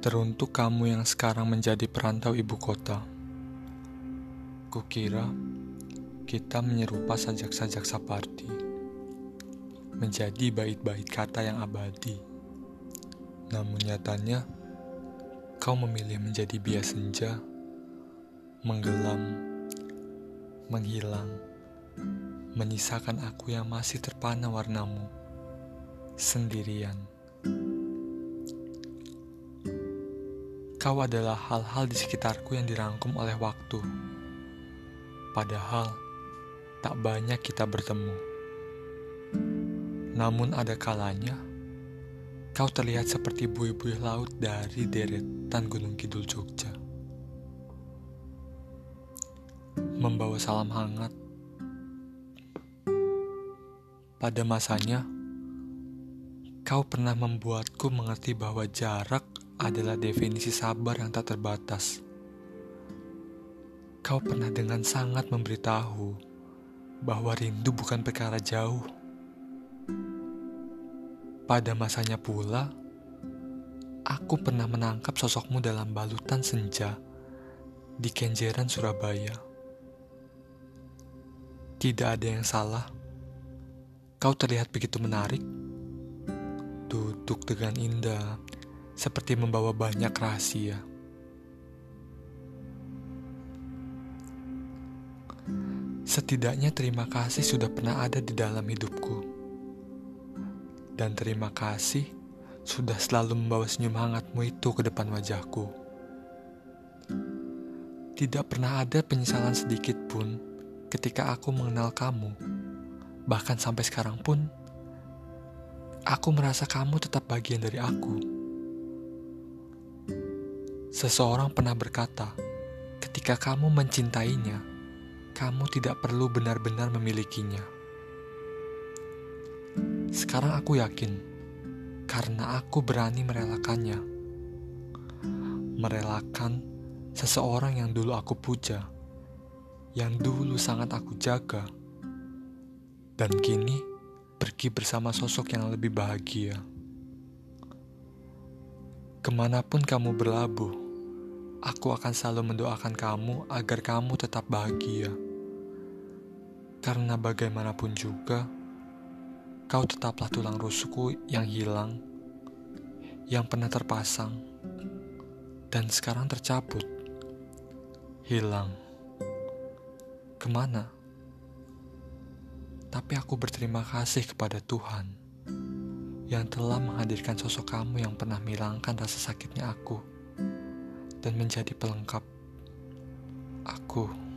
Teruntuk kamu yang sekarang menjadi perantau ibu kota. Kukira kita menyerupa sajak-sajak sapardi. Menjadi bait-bait kata yang abadi. Namun nyatanya, kau memilih menjadi bias senja, menggelam, menghilang, menyisakan aku yang masih terpana warnamu, sendirian. Kau adalah hal-hal di sekitarku yang dirangkum oleh waktu. Padahal, tak banyak kita bertemu. Namun ada kalanya, kau terlihat seperti buih-buih laut dari deretan Gunung Kidul Jogja. Membawa salam hangat. Pada masanya, kau pernah membuatku mengerti bahwa jarak adalah definisi sabar yang tak terbatas. Kau pernah dengan sangat memberitahu bahwa rindu bukan perkara jauh. Pada masanya pula, aku pernah menangkap sosokmu dalam balutan senja di Kenjeran, Surabaya. Tidak ada yang salah. Kau terlihat begitu menarik. Duduk dengan indah, seperti membawa banyak rahasia. Setidaknya terima kasih sudah pernah ada di dalam hidupku. Dan terima kasih sudah selalu membawa senyum hangatmu itu ke depan wajahku. Tidak pernah ada penyesalan sedikit pun ketika aku mengenal kamu. Bahkan sampai sekarang pun, aku merasa kamu tetap bagian dari aku. Seseorang pernah berkata, ketika kamu mencintainya, kamu tidak perlu benar-benar memilikinya. Sekarang aku yakin, karena aku berani merelakannya. Merelakan seseorang yang dulu aku puja, yang dulu sangat aku jaga, dan kini pergi bersama sosok yang lebih bahagia. Ke mana pun kamu berlabuh, aku akan selalu mendoakan kamu agar kamu tetap bahagia. Karena bagaimanapun juga, kau tetaplah tulang rusukku yang hilang, yang pernah terpasang, dan sekarang tercabut. Hilang. Ke mana? Tapi aku berterima kasih kepada Tuhan yang telah menghadirkan sosok kamu yang pernah menghilangkan rasa sakitnya aku dan menjadi pelengkap aku.